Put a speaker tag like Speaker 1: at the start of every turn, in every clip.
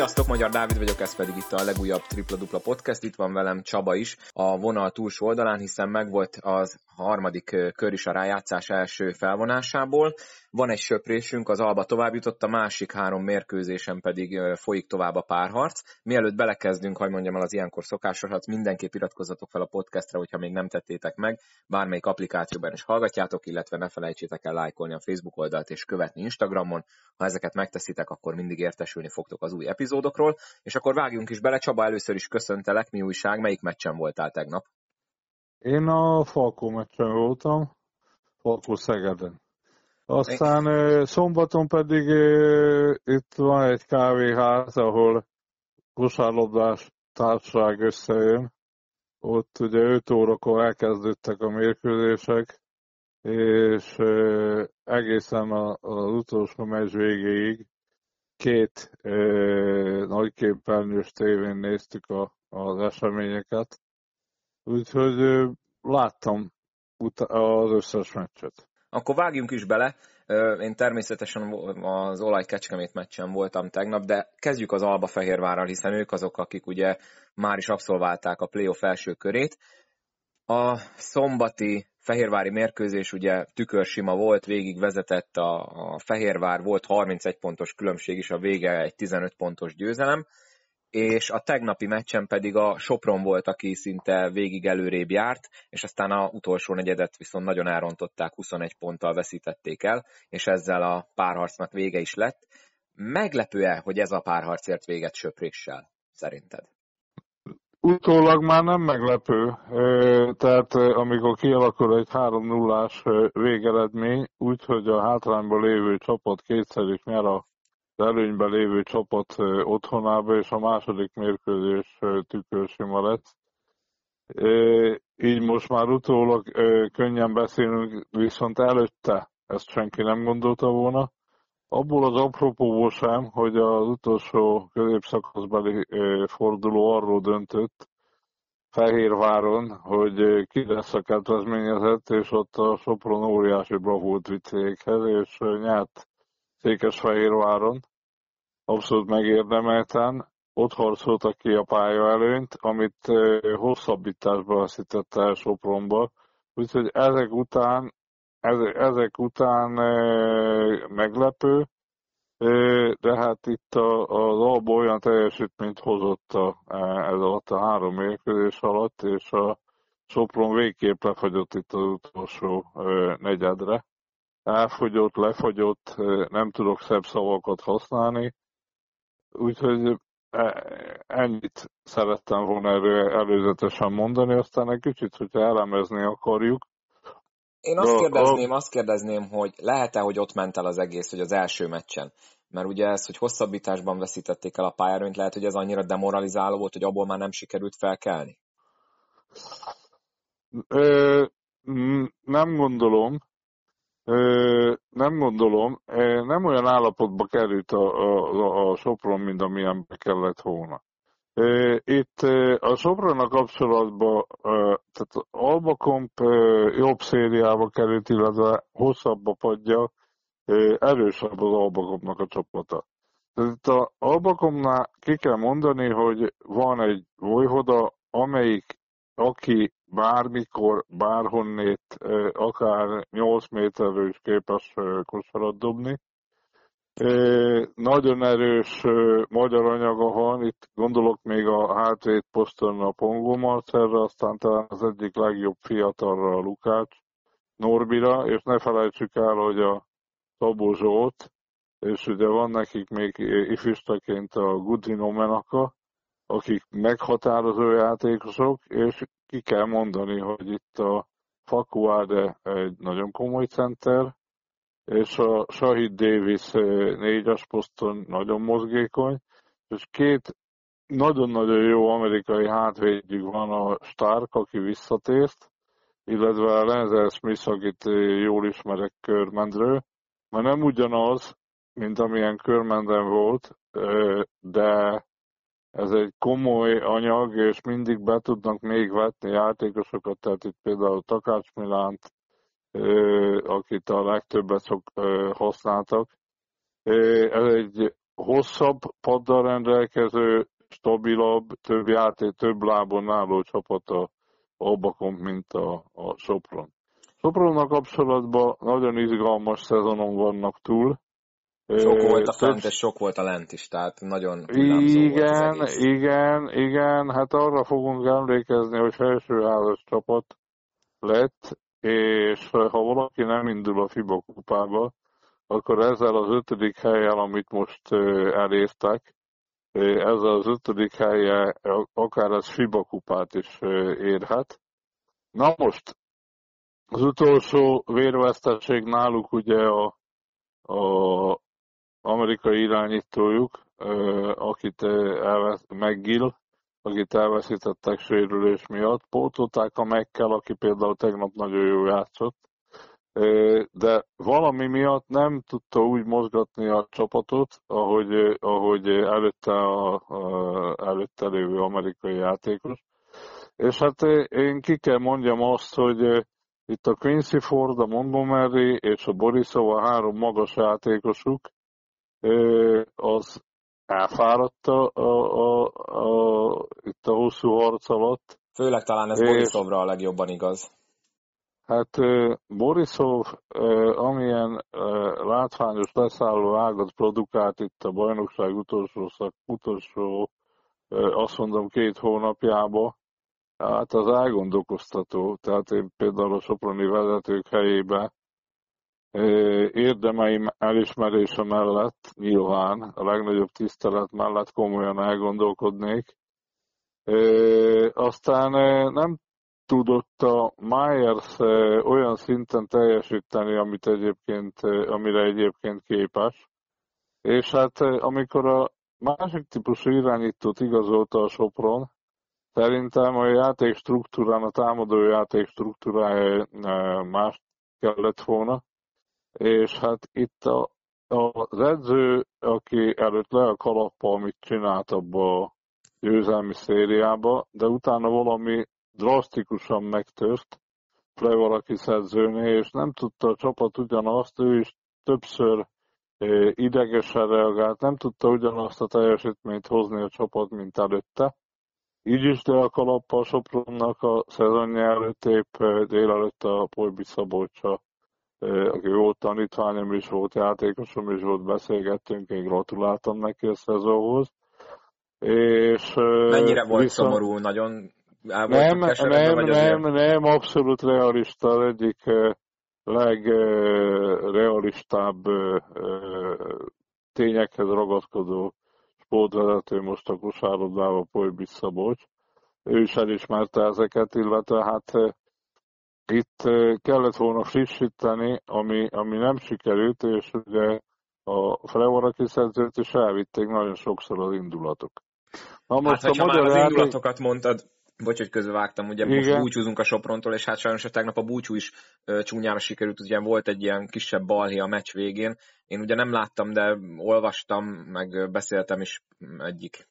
Speaker 1: Sziasztok, Magyar Dávid vagyok, ez pedig itt a legújabb Tripla Dupla Podcast. Itt van velem Csaba is a vonal túlsó oldalán, hiszen megvolt az harmadik kör is a rájátszás első felvonásából. Van egy söprésünk, az Alba tovább jutott, a másik három mérkőzésen pedig folyik tovább a párharc. Mielőtt belekezdünk, hogy mondjam el az ilyenkor szokásos, mindenképp iratkozzatok fel a podcastra, hogyha még nem tettétek meg, bármelyik applikációban is hallgatjátok, illetve ne felejtsétek el lájkolni a Facebook oldalt és követni Instagramon. Ha ezeket megteszitek, akkor mindig értesülni fogtok az új epizódokról. És akkor vágjunk is bele, Csaba, először is köszöntelek, mi újság, melyik meccsen voltál tegnap?
Speaker 2: Én a Falkó meccsen voltam, Falkó Szegeden. Aztán szombaton pedig itt van egy kávéház, ahol kosárlabdás társaság összejön. Ott ugye 5 órakor elkezdődtek a mérkőzések, és egészen az utolsó meccs végéig két nagyképernyős tévén néztük a, az eseményeket. Úgyhogy láttam az összes meccset.
Speaker 1: Akkor vágjunk is bele. Én természetesen az olaj kecskemét meccsen voltam tegnap, de kezdjük az Alba Fehérvárral, hiszen ők azok, akik ugye már is abszolválták a playoff első körét. A szombati Fehérvári mérkőzés ugye tükörsima volt, végig vezetett a, a Fehérvár, volt 31 pontos különbség is, a vége egy 15 pontos győzelem és a tegnapi meccsen pedig a Sopron volt, aki szinte végig előrébb járt, és aztán a utolsó negyedet viszont nagyon elrontották, 21 ponttal veszítették el, és ezzel a párharcnak vége is lett. Meglepő-e, hogy ez a párharc ért véget söpréssel, szerinted?
Speaker 2: Utólag már nem meglepő, tehát amikor kialakul egy 3-0-ás végeredmény, úgyhogy a hátrányban lévő csapat kétszer is nyer a előnyben lévő csapat otthonába, és a második mérkőzés tükörsima lett. Így most már utólag könnyen beszélünk, viszont előtte ezt senki nem gondolta volna. Abból az apropóból sem, hogy az utolsó középszakaszbeli forduló arról döntött, Fehérváron, hogy ki lesz a kedvezményezett, és ott a Sopron óriási bravúrt viccékhez, és nyert Székesfehérváron abszolút megérdemelten. Ott harcoltak ki a pálya előnyt, amit hosszabbításba veszített el Sopronba. Úgyhogy ezek után, ezek után meglepő, de hát itt az Alba olyan teljesítményt hozott a, ez alatt a három mérkőzés alatt, és a Sopron végképp lefagyott itt az utolsó negyedre. Elfogyott, lefagyott, nem tudok szebb szavakat használni, Úgyhogy e, ennyit szerettem volna erről előzetesen mondani, aztán egy kicsit, hogyha elemezni akarjuk.
Speaker 1: Én azt kérdezném, azt kérdezném, hogy lehet-e, hogy ott ment el az egész, hogy az első meccsen? Mert ugye ez, hogy hosszabbításban veszítették el a pályára, lehet, hogy ez annyira demoralizáló volt, hogy abból már nem sikerült felkelni?
Speaker 2: Ö, nem gondolom nem gondolom, nem olyan állapotba került a, a, a Sopron, mint amilyenbe kellett volna. Itt a Sopronnal kapcsolatban, tehát Alba Comp jobb szériába került, illetve hosszabb a padja, erősebb az Albakompnak a csapata. Tehát itt a Albakomnál ki kell mondani, hogy van egy Vojhoda, amelyik aki bármikor, bárhonnét, akár 8 méterről is képes kosarat dobni. Nagyon erős magyar anyaga van, itt gondolok még a hátvét poszton a Pongó Marcelre, aztán talán az egyik legjobb fiatalra a Lukács Norbira, és ne felejtsük el, hogy a Szabó és ugye van nekik még ifistaként a Gudino Menaka, akik meghatározó játékosok, és ki kell mondani, hogy itt a Fakuade egy nagyon komoly center, és a Shahid Davis eh, négyes poszton nagyon mozgékony, és két nagyon-nagyon jó amerikai hátvédjük van a Stark, aki visszatért, illetve a Lenzel Smith, akit eh, jól ismerek körmendről, mert nem ugyanaz, mint amilyen körmenden volt, eh, de ez egy komoly anyag, és mindig be tudnak még vetni játékosokat, tehát itt például Takács Milánt, akit a legtöbbet szok, használtak. Ez egy hosszabb paddal rendelkező, stabilabb, több játék, több lábon álló csapat a Albakon, mint a, a Sopron. Sopronnal kapcsolatban nagyon izgalmas szezonon vannak túl.
Speaker 1: Sok volt a fent, és sok volt a lent is, tehát nagyon
Speaker 2: Igen, volt igen, igen, hát arra fogunk emlékezni, hogy felsőházas csapat lett, és ha valaki nem indul a FIBA kupába, akkor ezzel az ötödik helyen, amit most elértek, ezzel az ötödik helye akár az FIBA kupát is érhet. Na most, az utolsó vérvesztesség náluk ugye a, a amerikai irányítójuk, akit elvesz, McGill, akit elveszítettek sérülés miatt. Pótolták a Mekkel, aki például tegnap nagyon jó játszott, de valami miatt nem tudta úgy mozgatni a csapatot, ahogy, ahogy előtte, a, a, előtte lévő amerikai játékos. És hát én ki kell mondjam azt, hogy itt a Quincy Ford, a Montgomery és a Borisov a három magas játékosuk, az elfáradt a, a, a, a, itt a hosszú harc alatt.
Speaker 1: Főleg talán ez Borisovra a legjobban igaz.
Speaker 2: Hát Borisov, amilyen látványos leszálló ágat produkált itt a bajnokság utolsó, szak, utolsó azt mondom két hónapjába, hát az elgondolkoztató. Tehát én például a Soproni vezetők helyébe érdemeim elismerése mellett nyilván a legnagyobb tisztelet mellett komolyan elgondolkodnék. Aztán nem tudott a Myers olyan szinten teljesíteni, amit egyébként, amire egyébként képes. És hát amikor a másik típusú irányítót igazolta a Sopron, szerintem a játék struktúrán, a támadó játék struktúrája más kellett volna és hát itt a, az edző, aki előtt le a kalappa, amit csinált abba a győzelmi szériába, de utána valami drasztikusan megtört Plevarakis edzőnél, és nem tudta a csapat ugyanazt, ő is többször e, idegesen reagált, nem tudta ugyanazt a teljesítményt hozni a csapat, mint előtte. Így is le a kalappa a Sopronnak a szezonja előtt épp e, délelőtt a Pojbi Szabolcsa aki volt tanítványom is, volt játékosom is, volt beszélgettünk, én gratuláltam neki a szezonhoz. És,
Speaker 1: Mennyire volt viszont... szomorú, nagyon
Speaker 2: el nem, nem, nem, nem, nem, abszolút realista, az egyik legrealistább tényekhez ragaszkodó sportvezető most a kosárlabdában, Polybic Szabolcs. Ő is elismerte ezeket, illetve hát itt kellett volna frissíteni, ami, ami nem sikerült, és ugye a Frevoraki szerzőt is elvitték nagyon sokszor az indulatok.
Speaker 1: Na most hát, a magyar már az játék... indulatokat mondtad, bocs, hogy közbevágtam, ugye Igen. most búcsúzunk a Soprontól, és hát sajnos a tegnap a búcsú is ö, csúnyára sikerült, ugye volt egy ilyen kisebb balhé a meccs végén. Én ugye nem láttam, de olvastam, meg beszéltem is egyik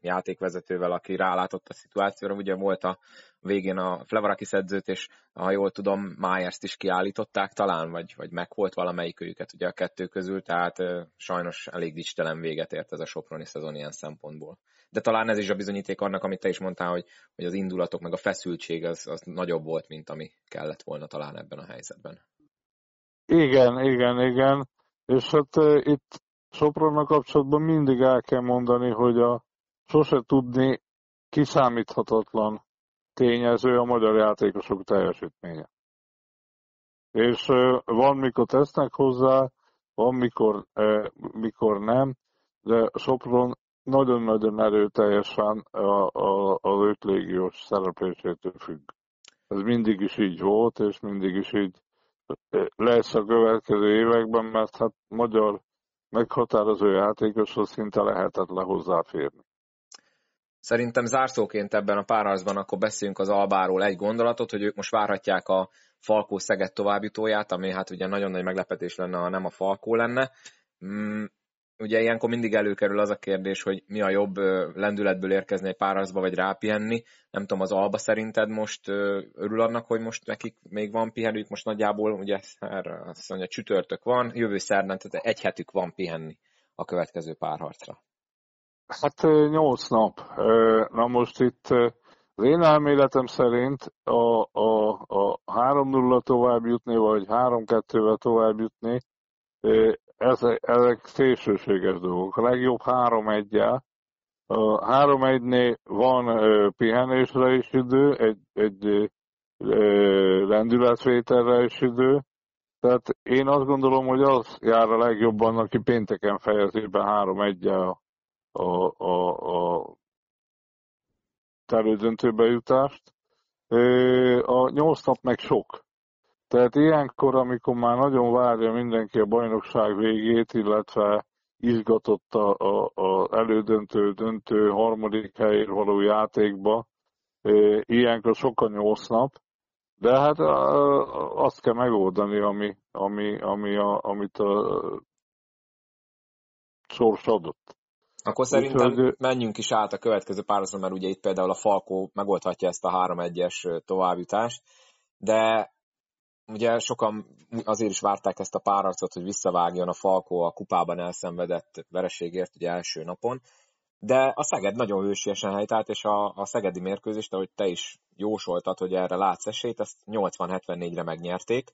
Speaker 1: játékvezetővel, aki rálátott a szituációra. Ugye volt a végén a Flevarakis edzőt, és ha jól tudom, Myers-t is kiállították talán, vagy, vagy meg volt valamelyik őket ugye a kettő közül, tehát sajnos elég dicstelen véget ért ez a Soproni szezon ilyen szempontból. De talán ez is a bizonyíték annak, amit te is mondtál, hogy, hogy az indulatok meg a feszültség az, az nagyobb volt, mint ami kellett volna talán ebben a helyzetben.
Speaker 2: Igen, igen, igen. És hát itt Sopronnal kapcsolatban mindig el kell mondani, hogy a sose tudni kiszámíthatatlan tényező a magyar játékosok teljesítménye. És van, mikor tesznek hozzá, van, mikor, mikor nem, de Sopron nagyon-nagyon erőteljesen a, a, az öt légiós szereplésétől függ. Ez mindig is így volt, és mindig is így lesz a következő években, mert hát magyar meghatározó játékoshoz szinte lehetetlen hozzáférni.
Speaker 1: Szerintem zárszóként ebben a párharcban akkor beszéljünk az Albáról egy gondolatot, hogy ők most várhatják a Falkó Szeged továbbjutóját, ami hát ugye nagyon nagy meglepetés lenne, ha nem a Falkó lenne. Ugye ilyenkor mindig előkerül az a kérdés, hogy mi a jobb lendületből érkezni egy párharcba, vagy rápihenni. Nem tudom, az Alba szerinted most örül annak, hogy most nekik még van pihenőjük, most nagyjából ugye azt mondja, csütörtök van, jövő szerdán, tehát egy hetük van pihenni a következő párharcra?
Speaker 2: Hát nyolc nap. Na most itt az én elméletem szerint a, a, a 3-0 tovább jutni, vagy 3-2-vel tovább jutni, ezek, ezek szélsőséges dolgok. A legjobb 3-1-jel. A 3-1-nél van pihenésre is idő, egy, egy lendületvételre is idő. Tehát én azt gondolom, hogy az jár a legjobban, aki pénteken fejezi be 3-1-jel a, a, a, a elődöntőbe jutást. A nyolc nap meg sok. Tehát ilyenkor, amikor már nagyon várja mindenki a bajnokság végét, illetve izgatott a, a, a elődöntő, döntő harmadik helyért való játékba, ilyenkor sok a nyolc nap, de hát azt kell megoldani, ami, ami, ami a, amit a sors adott.
Speaker 1: Akkor szerintem Úgyhogy... menjünk is át a következő párosra, mert ugye itt például a Falkó megoldhatja ezt a 3-1-es továbbjutást, de ugye sokan azért is várták ezt a párharcot, hogy visszavágjon a Falkó a kupában elszenvedett vereségért ugye első napon, de a Szeged nagyon hősiesen helytált, és a, a szegedi mérkőzést, ahogy te is jósoltad, hogy erre látsz esélyt, ezt 80-74-re megnyerték,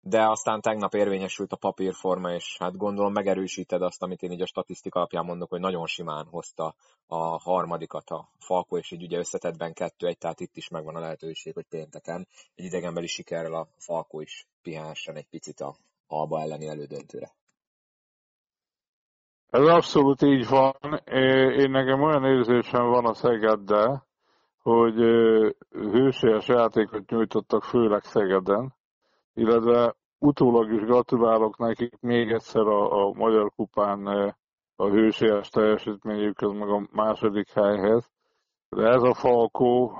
Speaker 1: de aztán tegnap érvényesült a papírforma, és hát gondolom megerősíted azt, amit én így a statisztika alapján mondok, hogy nagyon simán hozta a harmadikat a Falko, és így ugye összetettben kettő-egy, tehát itt is megvan a lehetőség, hogy pénteken egy idegenbeli sikerrel a Falko is pihensen egy picit a Alba elleni elődöntőre.
Speaker 2: Ez abszolút így van. Én nekem olyan érzésem van a Szegeddel, hogy hőséges játékot nyújtottak, főleg Szegeden, illetve utólag is gratulálok nekik még egyszer a, a Magyar Kupán a hőséges teljesítményükhez, meg a második helyhez. De ez a Falkó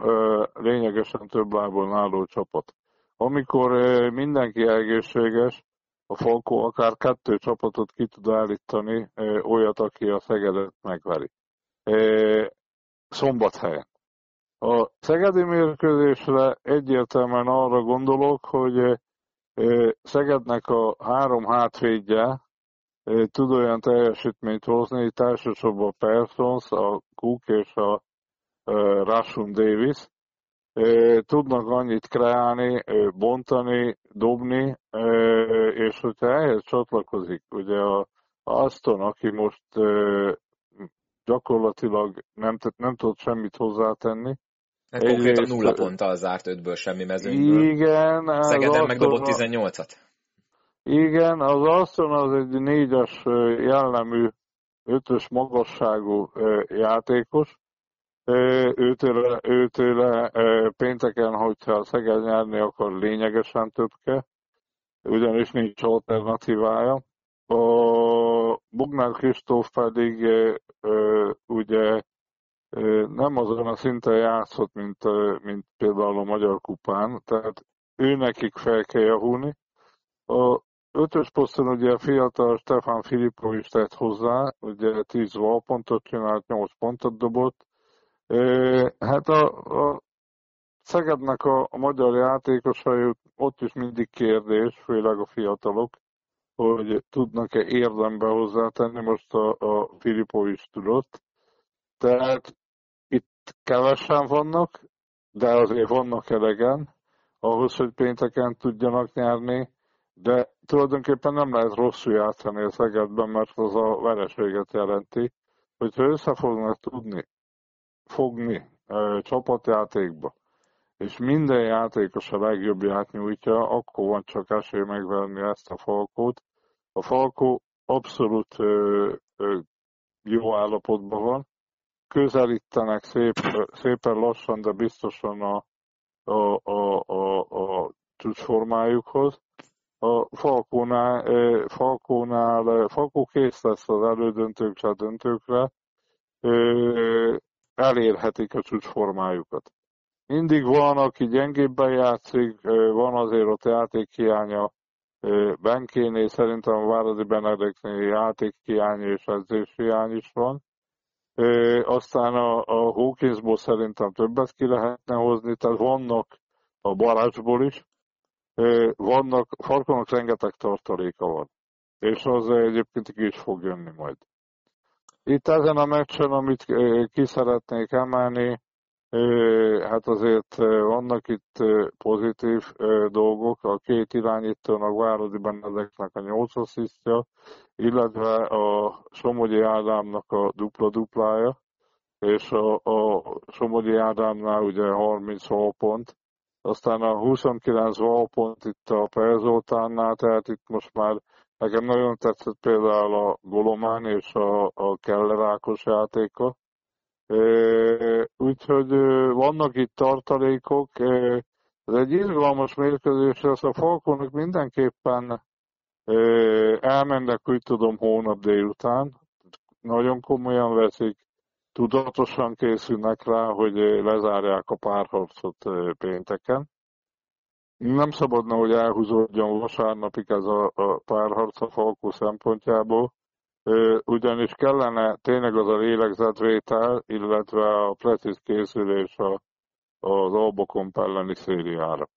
Speaker 2: lényegesen több lából álló csapat. Amikor mindenki egészséges, a Falkó akár kettő csapatot ki tud állítani, olyat, aki a Szegedet megveri. Szombathelyen. A szegedi mérkőzésre egyértelműen arra gondolok, hogy Szegednek a három hátvédje tud olyan teljesítményt hozni, itt elsősorban a Persons, a Cook és a Rashun Davis, tudnak annyit kreálni, bontani, dobni, és hogyha ehhez csatlakozik, ugye a Aston, aki most gyakorlatilag nem, nem tudott semmit hozzátenni,
Speaker 1: konkrétan nulla ponttal zárt ötből semmi mezőnyből.
Speaker 2: Igen.
Speaker 1: Szegeden megdobott 18-at.
Speaker 2: Igen, az Aston az egy négyes jellemű, ötös magasságú játékos. Őtőle, őtőle pénteken, hogyha Szeged nyerni, akkor lényegesen több kell, ugyanis nincs alternatívája. A Bugnár Kristóf pedig ugye nem azon a szinten játszott, mint, mint például a Magyar Kupán, tehát ő nekik fel kell javulni. A ötös poszton ugye a fiatal Stefan Filippo is tett hozzá, ugye 10 valpontot csinált, 8 pontot dobott. Hát a, a Szegednek a, a magyar játékosai, ott is mindig kérdés, főleg a fiatalok, hogy tudnak-e érdembe hozzátenni, most a, a Filippo is tudott. Tehát itt kevesen vannak, de azért vannak elegen, ahhoz, hogy pénteken tudjanak nyerni, de tulajdonképpen nem lehet rosszul játszani a Szegedben, mert az a vereséget jelenti, hogyha össze fognak tudni fogni ö, csapatjátékba, és minden játékos a legjobbját nyújtja, akkor van csak esély megverni ezt a Falkót. A Falkó abszolút ö, ö, jó állapotban van, közelítenek szép, szépen lassan, de biztosan a, a, a, a, a csúcsformájukhoz. A Falkónál, Falkónál, Falkó kész lesz az elődöntőkre, döntőkre, elérhetik a csúcsformájukat. Mindig van, aki gyengébben játszik, van azért ott játékhiánya, Benkénél szerintem a Váradi Benedeknél játékhiány és edzéshiány is van. Aztán a, a Hawkinsból szerintem többet ki lehetne hozni, tehát vannak a Balázsból is, vannak, Farkonak rengeteg tartaléka van. és az egyébként ki is fog jönni majd. Itt ezen a meccsen, amit ki szeretnék emelni, Hát azért vannak itt pozitív dolgok. A két irányítónak, Váradi Benedeknek a nyolc asszisztja, illetve a Somogyi Ádámnak a dupla-duplája, és a, a Somogyi Ádámnál ugye 30 pont, aztán a 29 pont itt a Perzoltánnál, tehát itt most már nekem nagyon tetszett például a Golomán és a, a Keller Ákos játéka, Úgyhogy vannak itt tartalékok. Ez egy izgalmas mérkőzés, ezt a Falkonok mindenképpen elmennek, úgy tudom, hónap délután. Nagyon komolyan veszik, tudatosan készülnek rá, hogy lezárják a párharcot pénteken. Nem szabadna, hogy elhúzódjon vasárnapig ez a, a párharc a Falkó szempontjából, ugyanis kellene tényleg az a lélegzetvétel, illetve a precíz készülés a, az Albokon elleni szériára.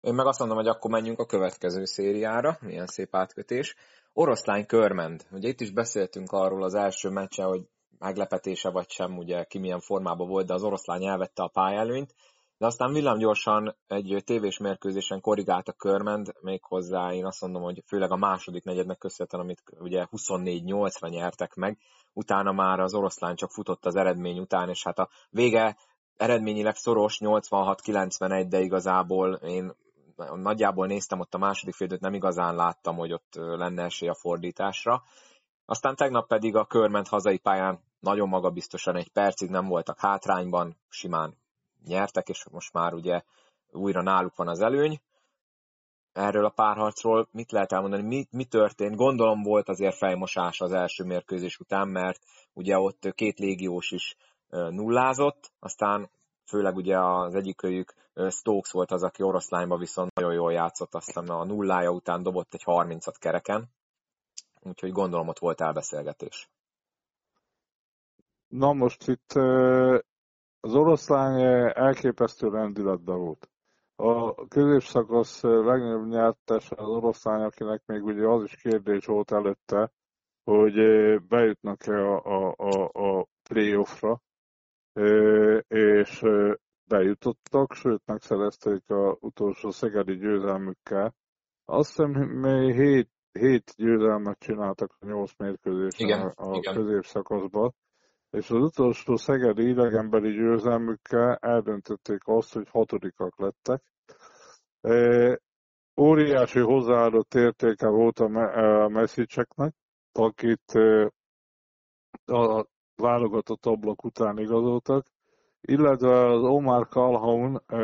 Speaker 1: Én meg azt mondom, hogy akkor menjünk a következő szériára, milyen szép átkötés. Oroszlány Körmend. Ugye itt is beszéltünk arról az első meccsen, hogy meglepetése vagy sem, ugye ki milyen formában volt, de az oroszlány elvette a pályelőnyt, de aztán villámgyorsan egy tévés mérkőzésen korrigált a körmend, méghozzá én azt mondom, hogy főleg a második negyednek köszönhetően, amit ugye 24-8-ra nyertek meg, utána már az oroszlán csak futott az eredmény után, és hát a vége eredményileg szoros, 86-91, de igazából én nagyjából néztem ott a második félidőt, nem igazán láttam, hogy ott lenne esély a fordításra. Aztán tegnap pedig a körment hazai pályán nagyon magabiztosan egy percig nem voltak hátrányban, simán nyertek, és most már ugye újra náluk van az előny. Erről a párharcról mit lehet elmondani, mi, mi történt? Gondolom volt azért fejmosás az első mérkőzés után, mert ugye ott két légiós is nullázott, aztán főleg ugye az egyikőjük Stokes volt az, aki oroszlányba viszont nagyon jól játszott, aztán a nullája után dobott egy 30-at kereken, úgyhogy gondolom ott volt elbeszélgetés.
Speaker 2: Na most itt az oroszlány elképesztő rendületben volt. A középszakasz legnagyobb nyertes az oroszlány, akinek még ugye az is kérdés volt előtte, hogy bejutnak-e a, a, a, a playoffra, és bejutottak, sőt megszerezték a utolsó szegedi győzelmükkel. Azt hiszem, még hét, hét győzelmet csináltak a nyolc mérkőzésen igen, a, a középszakaszban, és az utolsó szegedi idegenbeli győzelmükkel eldöntötték azt, hogy hatodikak lettek. E, óriási hozzáadott értéke volt a, a messzicseknek, akit e, a válogatott ablak után igazoltak, illetve az Omar Calhoun e,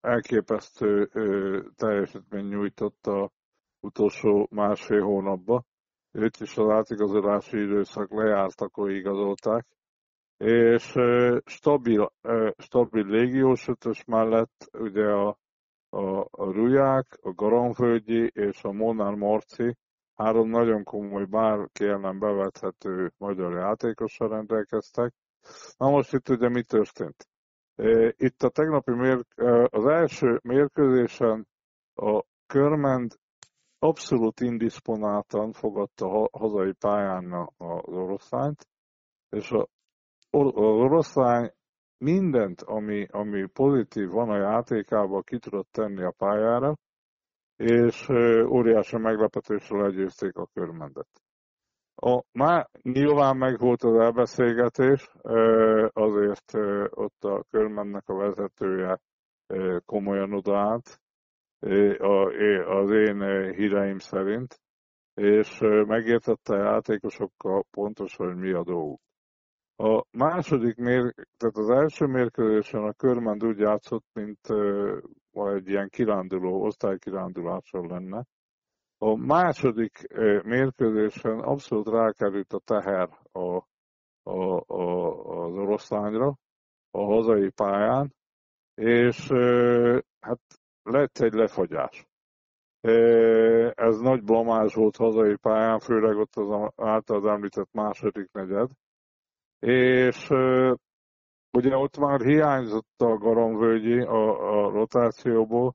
Speaker 2: elképesztő teljesítmény nyújtott a utolsó másfél hónapban őt is az átigazolási időszak lejárt, akkor igazolták, és stabil, stabil légiós ötös mellett ugye a, a, a Ruják, a Garamvölgyi és a Molnár Marci három nagyon komoly, bárki ellen bevethető magyar játékossal rendelkeztek. Na most itt ugye mi történt? Itt a tegnapi mér, az első mérkőzésen a Körmend abszolút indisponáltan fogadta a hazai pályán az oroszlányt, és az oroszlány mindent, ami, ami pozitív van a játékában, ki tudott tenni a pályára, és óriási meglepetésre legyőzték a körmendet. A, már nyilván meg volt az elbeszélgetés, azért ott a körmennek a vezetője komolyan odaállt, az én híreim szerint, és megértette a játékosokkal pontosan, hogy mi a dolguk. A második mér, tehát az első mérkőzésen a Körmend úgy játszott, mint egy ilyen kiránduló, osztálykirándulással lenne. A második mérkőzésen abszolút rákerült a teher a, a, a, az oroszlányra a hazai pályán, és hát lett egy lefagyás. Ez nagy blamás volt hazai pályán, főleg ott az általad említett második negyed. És ugye ott már hiányzott a Garamvölgyi a, a rotációból,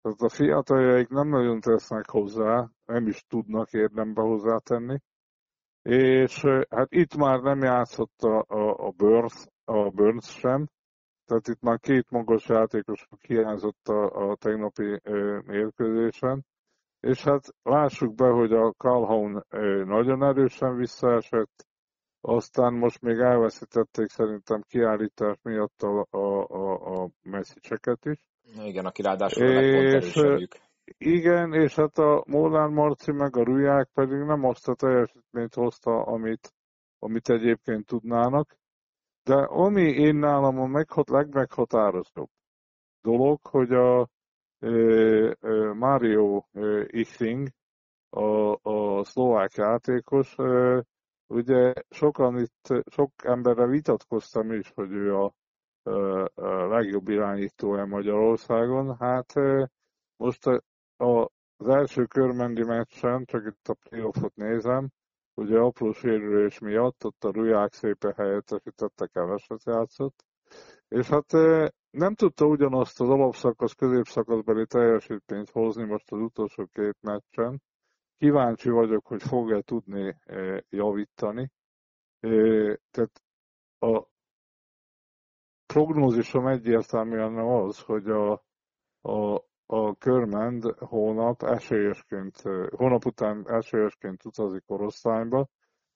Speaker 2: Tehát a fiataljaik nem nagyon tesznek hozzá, nem is tudnak érdembe hozzátenni. És hát itt már nem játszott a, a, a, Burns, a Burns sem, tehát itt már két magas játékos hiányzott a, a tegnapi ö, mérkőzésen. És hát lássuk be, hogy a Calhoun nagyon erősen visszaesett, aztán most még elveszítették szerintem kiállítás miatt a, a, a, a messzicseket is.
Speaker 1: Igen, aki ráadásul és,
Speaker 2: Igen, és hát a Molnár Marci meg a Ruják pedig nem azt a teljesítményt hozta, amit, amit egyébként tudnának. De ami én nálam a meghat, legmeghatározóbb dolog, hogy a e, e, Mario e, a, a szlovák játékos, ugye sokan itt, sok emberre vitatkoztam is, hogy ő a, a legjobb irányítója Magyarországon. Hát most az első körmendi meccsen, csak itt a playoffot nézem, ugye apró sérülés miatt ott a Ruják szépen helyettesítette, keveset játszott, és hát nem tudta ugyanazt az alapszakasz, középszakaszbeli teljesítményt hozni most az utolsó két meccsen. Kíváncsi vagyok, hogy fog-e tudni javítani. Tehát a prognózisom egyértelműen az, hogy a, a, a Körmend hónap esélyesként, hónap után esélyesként utazik oroszlányba,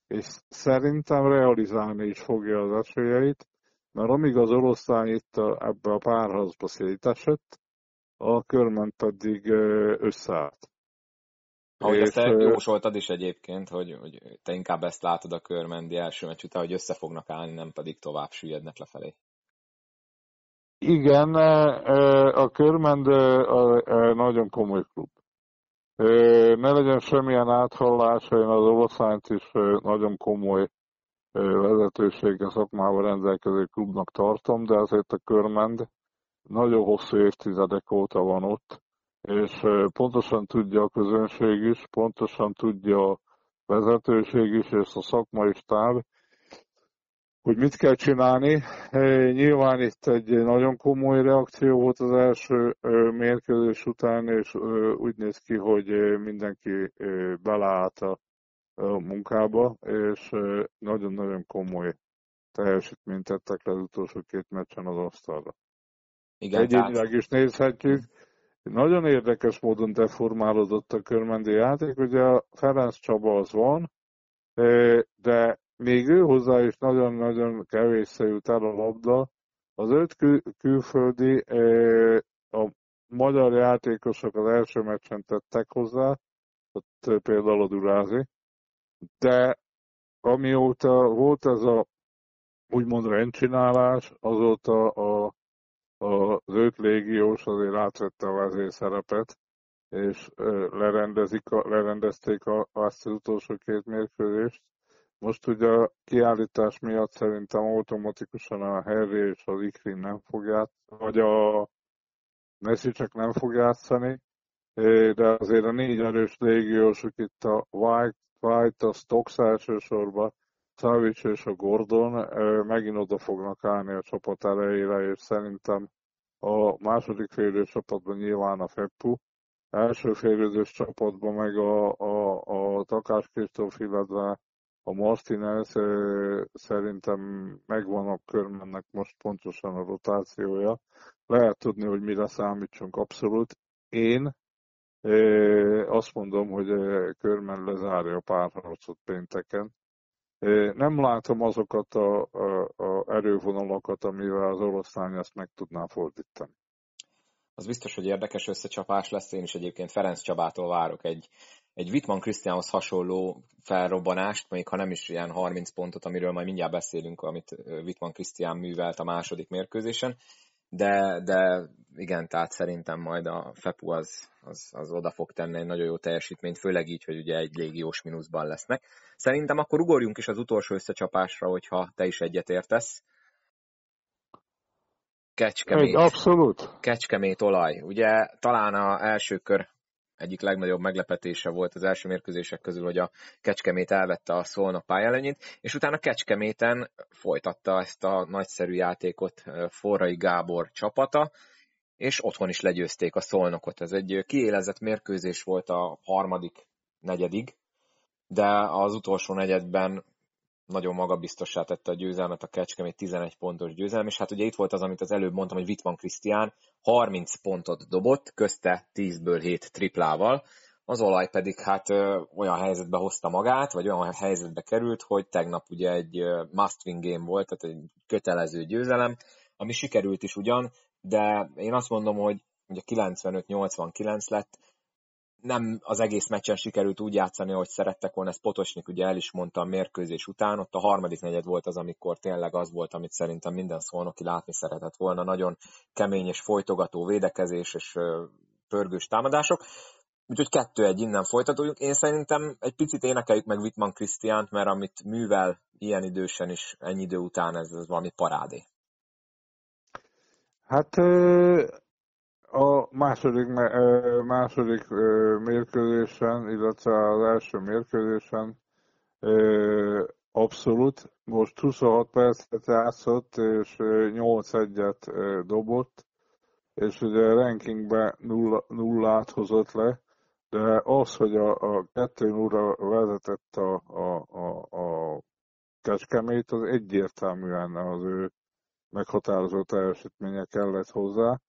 Speaker 2: és szerintem realizálni is fogja az esélyeit, mert amíg az oroszlány itt a, ebbe a párhazba szétesett, a Körmend pedig összeállt.
Speaker 1: Ahogy ezt te jósoltad is egyébként, hogy, hogy te inkább ezt látod a körmendi első meccs után, hogy össze fognak állni, nem pedig tovább süllyednek lefelé.
Speaker 2: Igen, a Körmend nagyon komoly klub. Ne legyen semmilyen áthallása, én az oroszányt is nagyon komoly vezetősége szakmával rendelkező klubnak tartom, de azért a Körmend nagyon hosszú évtizedek óta van ott, és pontosan tudja a közönség is, pontosan tudja a vezetőség is, és a szakmai stáb, hogy mit kell csinálni. Nyilván itt egy nagyon komoly reakció volt az első mérkőzés után, és úgy néz ki, hogy mindenki beleállt a munkába, és nagyon-nagyon komoly teljesítményt tettek le az utolsó két meccsen az asztalra. Igen, Egyénileg is nézhetjük. Nagyon érdekes módon deformálódott a körmendi játék. Ugye a Ferenc Csaba az van, de ő hozzá is nagyon-nagyon kevés jut el a labda. Az öt kül- külföldi a magyar játékosok az első meccsen tettek hozzá, ott például a Durázi, de amióta volt ez a úgymond rendcsinálás, azóta a, a, az öt légiós azért átvette a vezér szerepet, és lerendezik a, lerendezték a, azt az utolsó két mérkőzést, most ugye a kiállítás miatt szerintem automatikusan a Harry és az Ikrin nem fog játszani, vagy a Messi csak nem fog játszani, de azért a négy erős légiósok itt a White, White a Stokes elsősorban, Savic és a Gordon megint oda fognak állni a csapat elejére, és szerintem a második félő csapatban nyilván a Feppu, első félődős csapatban meg a, a, a Takás Kristóf, illetve a Martinez szerintem megvan a körmennek most pontosan a rotációja. Lehet tudni, hogy mire számítsunk abszolút. Én azt mondom, hogy körmen lezárja a párharcot pénteken. Nem látom azokat a, a, erővonalakat, amivel az oroszlány ezt meg tudná fordítani.
Speaker 1: Az biztos, hogy érdekes összecsapás lesz. Én is egyébként Ferenc Csabától várok egy egy Wittmann Krisztiánhoz hasonló felrobbanást, még ha nem is ilyen 30 pontot, amiről majd mindjárt beszélünk, amit Wittmann Krisztián művelt a második mérkőzésen, de, de igen, tehát szerintem majd a FEPU az, az, az oda fog tenni egy nagyon jó teljesítményt, főleg így, hogy ugye egy légiós mínuszban lesznek. Szerintem akkor ugorjunk is az utolsó összecsapásra, hogyha te is egyetértesz. Kecskemét. Egy,
Speaker 2: abszolút.
Speaker 1: Kecskemét olaj. Ugye talán a első kör egyik legnagyobb meglepetése volt az első mérkőzések közül, hogy a Kecskemét elvette a Szolnok pályelőnyét, és utána Kecskeméten folytatta ezt a nagyszerű játékot Forrai Gábor csapata, és otthon is legyőzték a Szolnokot. Ez egy kiélezett mérkőzés volt a harmadik negyedig, de az utolsó negyedben nagyon magabiztossá tette a győzelmet a Kecskemét 11 pontos győzelem, és hát ugye itt volt az, amit az előbb mondtam, hogy Wittmann Krisztián 30 pontot dobott, közte 10-ből 7 triplával, az olaj pedig hát ö, olyan helyzetbe hozta magát, vagy olyan helyzetbe került, hogy tegnap ugye egy must-win game volt, tehát egy kötelező győzelem, ami sikerült is ugyan, de én azt mondom, hogy ugye 95-89 lett, nem az egész meccsen sikerült úgy játszani, ahogy szerettek volna, ezt Potosnik ugye el is mondta a mérkőzés után, ott a harmadik negyed volt az, amikor tényleg az volt, amit szerintem minden szolnoki látni szeretett volna, nagyon kemény és folytogató védekezés és pörgős támadások, úgyhogy kettő-egy innen folytatódjuk. Én szerintem egy picit énekeljük meg Wittmann Krisztiánt, mert amit művel ilyen idősen is, ennyi idő után, ez, ez valami parádé.
Speaker 2: Hát a második, második mérkőzésen, illetve az első mérkőzésen abszolút. Most 26 percet játszott, és 8-1-et dobott, és ugye rankingbe nulla, nullát hozott le, de az, hogy a, a 2 0 vezetett a, a, a, a Kecskemét, az egyértelműen az ő meghatározó teljesítménye kellett hozzá.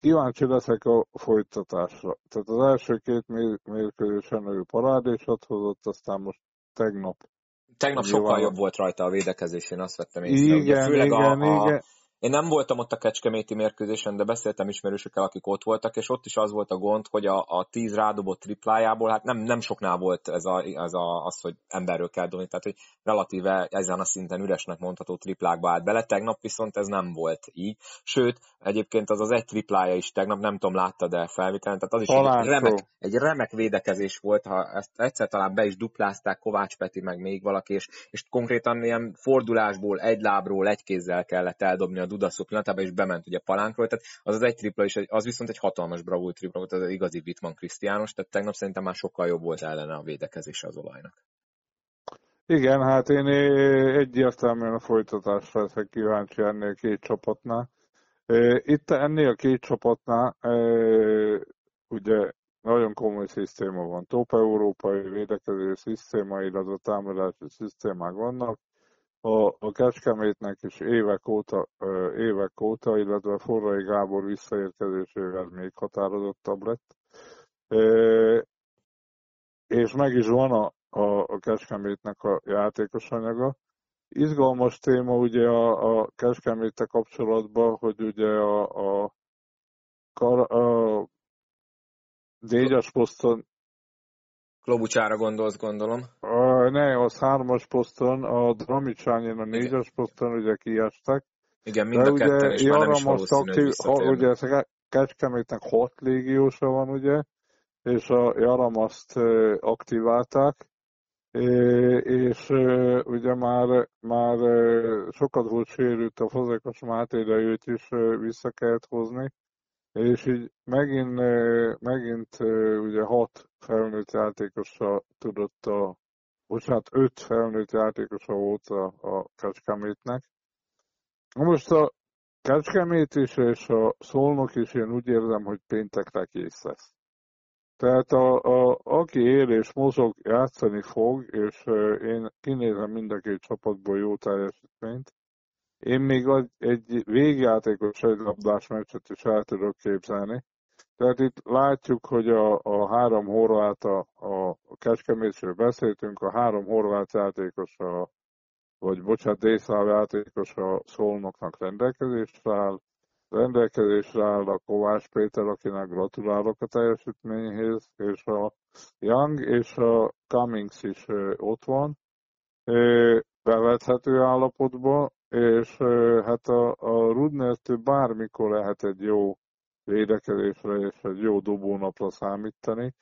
Speaker 2: Kíváncsi leszek a folytatásra. Tehát az első két mérkőzésen ő parádésat hozott, aztán most tegnap.
Speaker 1: Tegnap sokkal jobb volt rajta a védekezés, én azt vettem észre. Igen,
Speaker 2: Ugye, főleg igen, a, a, igen.
Speaker 1: Én nem voltam ott a Kecskeméti mérkőzésen, de beszéltem ismerősökkel, akik ott voltak, és ott is az volt a gond, hogy a, a tíz rádobott triplájából, hát nem, nem soknál volt ez, a, ez a, az, hogy emberről kell dobni, tehát hogy relatíve ezen a szinten üresnek mondható triplákba állt bele, tegnap viszont ez nem volt így. Sőt, egyébként az az egy triplája is tegnap, nem tudom, látta de felvételen, tehát az is egy remek, egy remek védekezés volt, ha ezt egyszer talán be is duplázták Kovács Peti, meg még valaki, és, és konkrétan ilyen fordulásból, egy lábról, egy kézzel kellett eldobni a Dudaszó pillanatában, és bement ugye palánkról, tehát az az egy tripla is, az viszont egy hatalmas bravúr tripla volt, az az igazi Wittmann Krisztiános, tehát tegnap szerintem már sokkal jobb volt ellene a védekezése az olajnak.
Speaker 2: Igen, hát én egyértelműen a folytatásra leszek kíváncsi ennél két csapatnál. Itt ennél a két csapatnál ugye nagyon komoly szisztéma van. Top európai védekező szisztéma, illetve támadási szisztémák vannak a, a Kecskemétnek is évek óta, évek óta, illetve Forrai Gábor visszaérkezésével még határozottabb lett. És meg is van a, a, a Kecskemétnek a játékos anyaga. Izgalmas téma ugye a, a Kecskeméte kapcsolatban, hogy ugye a, a, kar, a négyes poszton
Speaker 1: Klobucsára gondolsz, gondolom.
Speaker 2: A, ne, az hármas poszton, a Dramicsányin a négyes poszton ugye kiestek.
Speaker 1: Igen, mind a ketten, és már nem is aktív, ha,
Speaker 2: Ugye ez Kecskemétnek hat légiósa van, ugye, és a Jaramaszt aktiválták, és ugye már, már sokat volt sérült a Fazekas Máté, de őt is vissza kellett hozni, és így megint, megint ugye hat felnőtt játékosa tudott a, bocsánat, öt felnőtt játékosa volt a, a Kecskemétnek. Most a Kecskemét is és a Szolnok is én úgy érzem, hogy péntekre kész lesz. Tehát a, a, aki él és mozog, játszani fog, és én kinézem mind a két csapatból jó teljesítményt. Én még egy végjátékos egylabdás meccset is el tudok képzelni. Tehát itt látjuk, hogy a, a három horvát, a, a Kecskemétről beszéltünk, a három horvát játékos, a, vagy bocsánat, délszláv játékos a Szolnoknak rendelkezésre áll, rendelkezésre áll a Kovács Péter, akinek gratulálok a teljesítményhez, és a Young és a Cummings is ott van, bevethető állapotban, és hát a, a Rudnertől bármikor lehet egy jó védekezésre és egy jó dobónapra számítani.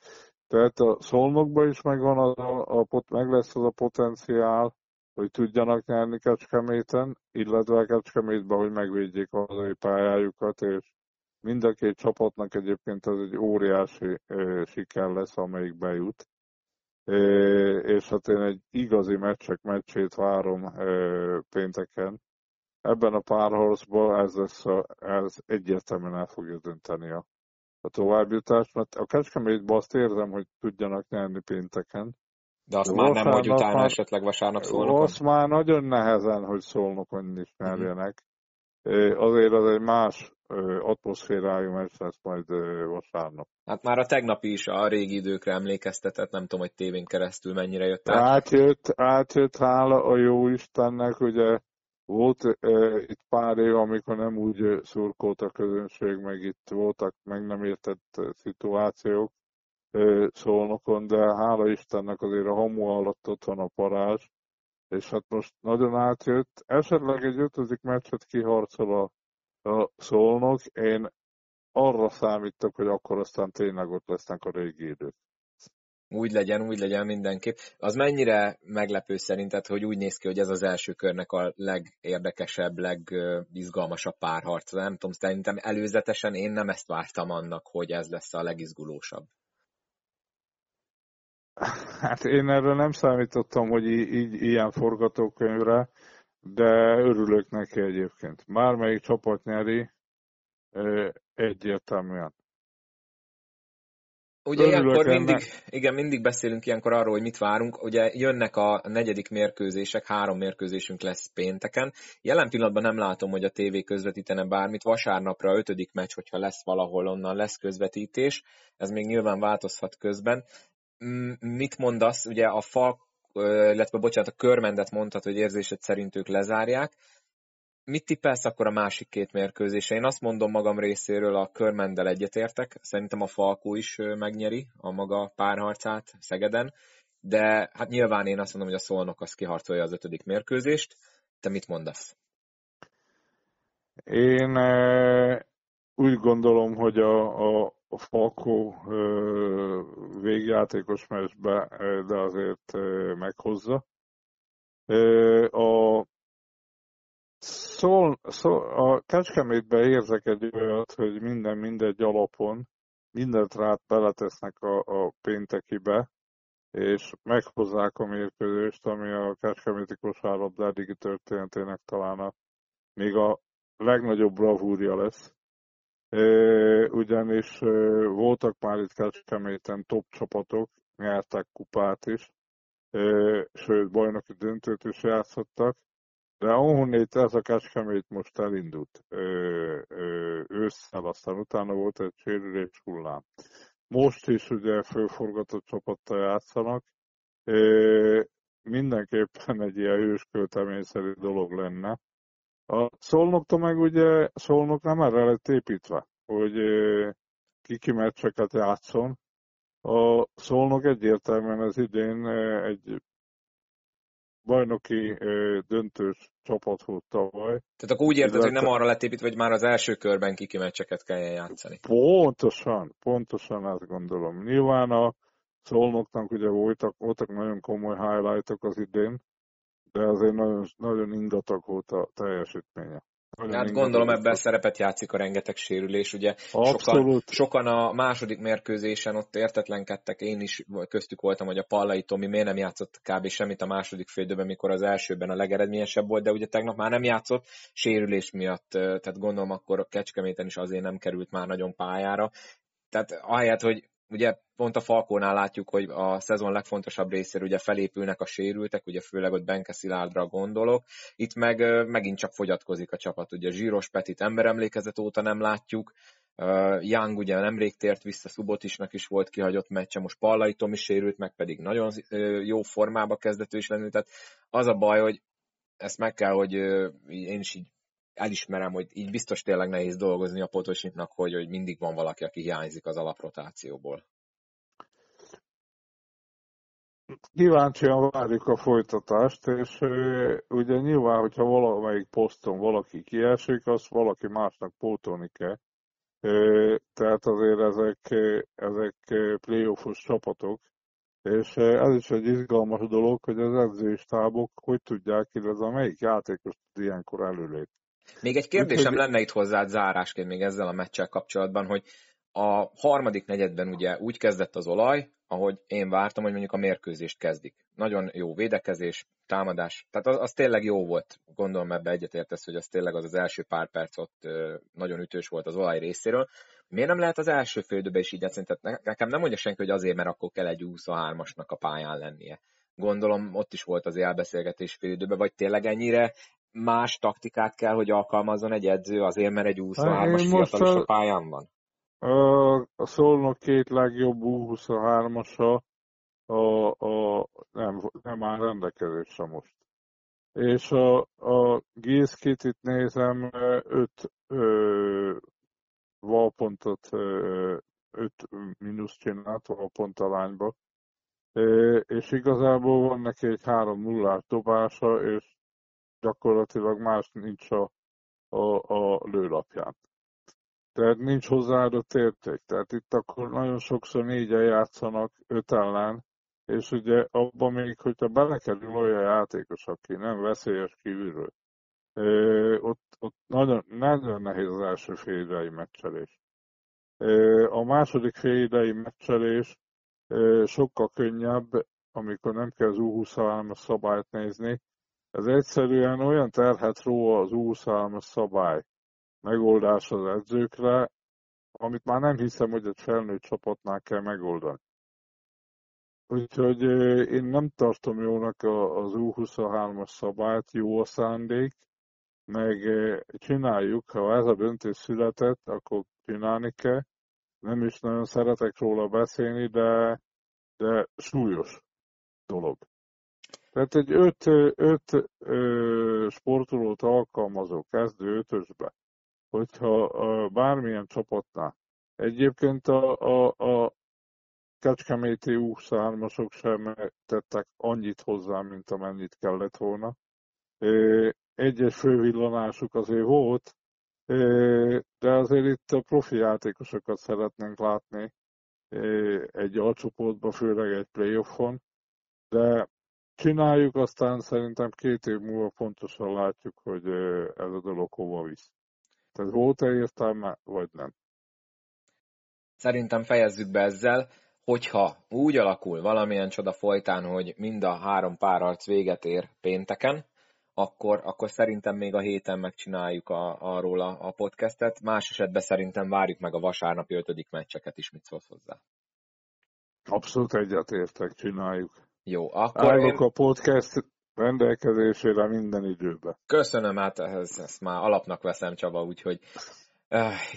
Speaker 2: Tehát a szolnokban is megvan az a, a, meg lesz az a potenciál, hogy tudjanak nyerni Kecskeméten, illetve Kecskemétben, hogy megvédjék a hazai pályájukat, és mind a két csapatnak egyébként ez egy óriási ö, siker lesz, amelyik bejut. É, és hát én egy igazi meccsek meccsét várom ö, pénteken, ebben a párharcban ez, lesz a, ez egyértelműen el fogja dönteni a, a továbbjutást, mert a Kecskemétben azt érzem, hogy tudjanak nyerni pénteken.
Speaker 1: De azt De már nem, hogy utána már, esetleg vasárnap szólnokon?
Speaker 2: Azt már nagyon nehezen, hogy szólnokon is nyerjenek. Uh-huh. Azért az egy más atmoszférájú meccs lesz majd vasárnap.
Speaker 1: Hát már a tegnapi is a régi időkre emlékeztetett, nem tudom, hogy tévén keresztül mennyire jött át.
Speaker 2: Átjött, átjött hála a jó Istennek, ugye volt uh, itt pár év, amikor nem úgy szurkolt a közönség, meg itt voltak meg nem értett szituációk uh, szólnokon, de hála Istennek azért a hamu alatt ott van a parázs, és hát most nagyon átjött. Esetleg egy ötödik meccset kiharcol a a szólnok, én arra számítok, hogy akkor aztán tényleg ott lesznek a régi idők.
Speaker 1: Úgy legyen, úgy legyen mindenképp. Az mennyire meglepő szerinted, hogy úgy néz ki, hogy ez az első körnek a legérdekesebb, legizgalmasabb párharc? Nem tudom, szerintem előzetesen én nem ezt vártam annak, hogy ez lesz a legizgulósabb.
Speaker 2: Hát én erre nem számítottam, hogy így, így ilyen forgatókönyvre de örülök neki egyébként. Mármelyik csapat nyeri, egyértelműen.
Speaker 1: Ugye Örülök ilyenkor ennek. mindig, igen, mindig beszélünk ilyenkor arról, hogy mit várunk. Ugye jönnek a negyedik mérkőzések, három mérkőzésünk lesz pénteken. Jelen pillanatban nem látom, hogy a tévé közvetítene bármit. Vasárnapra ötödik meccs, hogyha lesz valahol onnan lesz közvetítés. Ez még nyilván változhat közben. Mit mondasz? Ugye a Falk illetve bocsánat, a körmendet mondtad, hogy érzésed szerint ők lezárják. Mit tippelsz akkor a másik két mérkőzése? Én azt mondom magam részéről, a körmendel egyetértek. Szerintem a Falkó is megnyeri a maga párharcát Szegeden, de hát nyilván én azt mondom, hogy a Szolnok az kiharcolja az ötödik mérkőzést. Te mit mondasz?
Speaker 2: Én úgy gondolom, hogy a, a, Falkó végjátékos meccsbe, de azért meghozza. A Szól, szól, a Kecskemétben érzek egy olyat, hogy minden mindegy alapon, mindent rá beletesznek a, a péntekibe, és meghozzák a mérkőzést, ami a Kecskeméti kosárlabda eddigi történetének talán a, még a legnagyobb bravúrja lesz. Ugyanis voltak már itt Kecskeméten top csapatok, nyertek kupát is, sőt bajnoki döntőt is játszottak, de ahonnét ez a Kecskemét most elindult ősszel, aztán utána volt egy sérülés hullám. Most is ugye fölforgatott csapattal játszanak, mindenképpen egy ilyen hőskölteményszerű dolog lenne, a Szolnoktól meg ugye Szolnok nem erre lett építve, hogy kiki meccseket játszon. A Szolnok egyértelműen az idén egy bajnoki döntős csapat volt tavaly.
Speaker 1: Tehát akkor úgy érted, hogy nem arra lett építve, hogy már az első körben kiki meccseket kelljen játszani.
Speaker 2: Pontosan, pontosan azt gondolom. Nyilván a Szolnoknak ugye voltak, voltak nagyon komoly highlightok az idén, de azért nagyon, nagyon ingatag volt a teljesítménye.
Speaker 1: Hát gondolom ebben a szerepet játszik a rengeteg sérülés, ugye sokan, sokan a második mérkőzésen ott értetlenkedtek, én is köztük voltam, hogy a Pallai Tomi miért nem játszott kb. semmit a második félidőben, mikor az elsőben a legeredményesebb volt, de ugye tegnap már nem játszott sérülés miatt, tehát gondolom akkor a Kecskeméten is azért nem került már nagyon pályára. Tehát ahelyett, hogy ugye pont a Falkónál látjuk, hogy a szezon legfontosabb részéről ugye felépülnek a sérültek, ugye főleg ott Benke Szilárdra gondolok. Itt meg megint csak fogyatkozik a csapat, ugye Zsíros Petit emberemlékezet óta nem látjuk, Uh, Young ugye nemrég tért vissza, Szubotisnak is volt kihagyott meccse, most Pallai Tomi sérült, meg pedig nagyon jó formába kezdett is lenni, tehát az a baj, hogy ezt meg kell, hogy én is így elismerem, hogy így biztos tényleg nehéz dolgozni a Potosniknak, hogy, hogy mindig van valaki, aki hiányzik az alaprotációból.
Speaker 2: Kíváncsian várjuk a folytatást, és ugye nyilván, hogyha valamelyik poszton valaki kiesik, azt valaki másnak pótolni kell. tehát azért ezek, ezek playoffos csapatok, és ez is egy izgalmas dolog, hogy az edzőstábok hogy tudják, illetve melyik játékos tud ilyenkor előlépni.
Speaker 1: Még egy kérdésem lenne itt hozzád zárásként még ezzel a meccsel kapcsolatban, hogy a harmadik negyedben ugye úgy kezdett az olaj, ahogy én vártam, hogy mondjuk a mérkőzést kezdik. nagyon jó védekezés, támadás, tehát az, az tényleg jó volt, gondolom ebbe egyetértesz, hogy az tényleg az az első pár perc ott nagyon ütős volt az olaj részéről. Miért nem lehet az első félidőben is így játszani? Tehát nekem nem mondja senki, hogy azért, mert akkor kell egy 23-asnak a pályán lennie. Gondolom ott is volt az elbeszélgetés félidőben, vagy tényleg ennyire más taktikát kell, hogy alkalmazzon egy edző azért, mert egy 23-as fiatalos a pályán van?
Speaker 2: A, a Szolnok két legjobb U23-asa a, a, nem, nem áll rendelkezésre most. És a, a Gészkét itt nézem, öt ö, valpontot, ö, öt mínusz csinált valpont alányba. És igazából van neki egy 3 0 dobása, és gyakorlatilag más nincs a, a, a lőlapján. Tehát nincs hozzáadott érték. Tehát itt akkor nagyon sokszor négyen játszanak öt ellen, és ugye abban még, hogyha belekerül olyan játékos, aki nem veszélyes kívülről, ott, ott nagyon, nagyon nehéz az első félidei meccselés. A második félidei meccselés sokkal könnyebb, amikor nem kell az U23-as szabályt nézni. Ez egyszerűen olyan terhet ró az U23-as szabály megoldás az edzőkre, amit már nem hiszem, hogy egy felnőtt csapatnál kell megoldani. Úgyhogy én nem tartom jónak az U23-as szabályt, jó a szándék, meg csináljuk, ha ez a döntés született, akkor csinálni kell. Nem is nagyon szeretek róla beszélni, de, de súlyos dolog. Tehát egy öt, öt ö, sportolót alkalmazó kezdő ötösbe, hogyha a, bármilyen csapatnál. Egyébként a, a, a Kecskeméti U3-asok sem tettek annyit hozzá, mint amennyit kellett volna. Egy-egy fővillanásuk azért volt, de azért itt a profi játékosokat szeretnénk látni egy alcsoportban, főleg egy playoffon, de csináljuk, aztán szerintem két év múlva pontosan látjuk, hogy ez a dolog hova visz. Tehát volt-e értelme, vagy nem?
Speaker 1: Szerintem fejezzük be ezzel hogyha úgy alakul valamilyen csoda folytán, hogy mind a három párarc véget ér pénteken, akkor, akkor szerintem még a héten megcsináljuk a, arról a, a podcastet. Más esetben szerintem várjuk meg a vasárnapi ötödik meccseket is, mit szólsz hozzá.
Speaker 2: Abszolút egyetértek, csináljuk.
Speaker 1: Jó, akkor
Speaker 2: Állok én... a podcast rendelkezésére minden időben.
Speaker 1: Köszönöm, hát ezt, ezt már alapnak veszem, Csaba, úgyhogy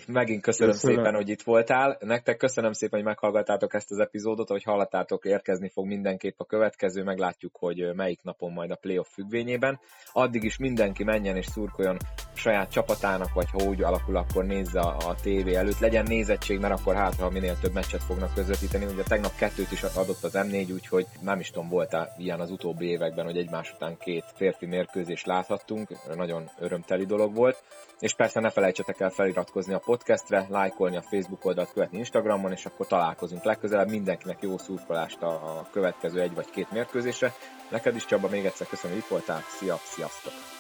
Speaker 1: Megint köszönöm, köszönöm szépen, hogy itt voltál. Nektek köszönöm szépen, hogy meghallgattátok ezt az epizódot, hogy hallottátok, érkezni fog mindenképp a következő, meglátjuk, hogy melyik napon majd a playoff függvényében. Addig is mindenki menjen és szurkoljon saját csapatának, vagy ha úgy alakul, akkor nézze a, tévé előtt. Legyen nézettség, mert akkor hát, ha minél több meccset fognak közvetíteni. Ugye tegnap kettőt is adott az M4, úgyhogy nem is tudom, volt ilyen az utóbbi években, hogy egymás után két férfi mérkőzést láthattunk. Nagyon örömteli dolog volt. És persze ne felejtsetek el feliratkozni a podcastre, lájkolni a Facebook oldalt, követni Instagramon, és akkor találkozunk legközelebb. Mindenkinek jó szurkolást a következő egy vagy két mérkőzésre. Neked is Csaba, még egyszer köszönöm, hogy itt voltál. Szia, sziasztok!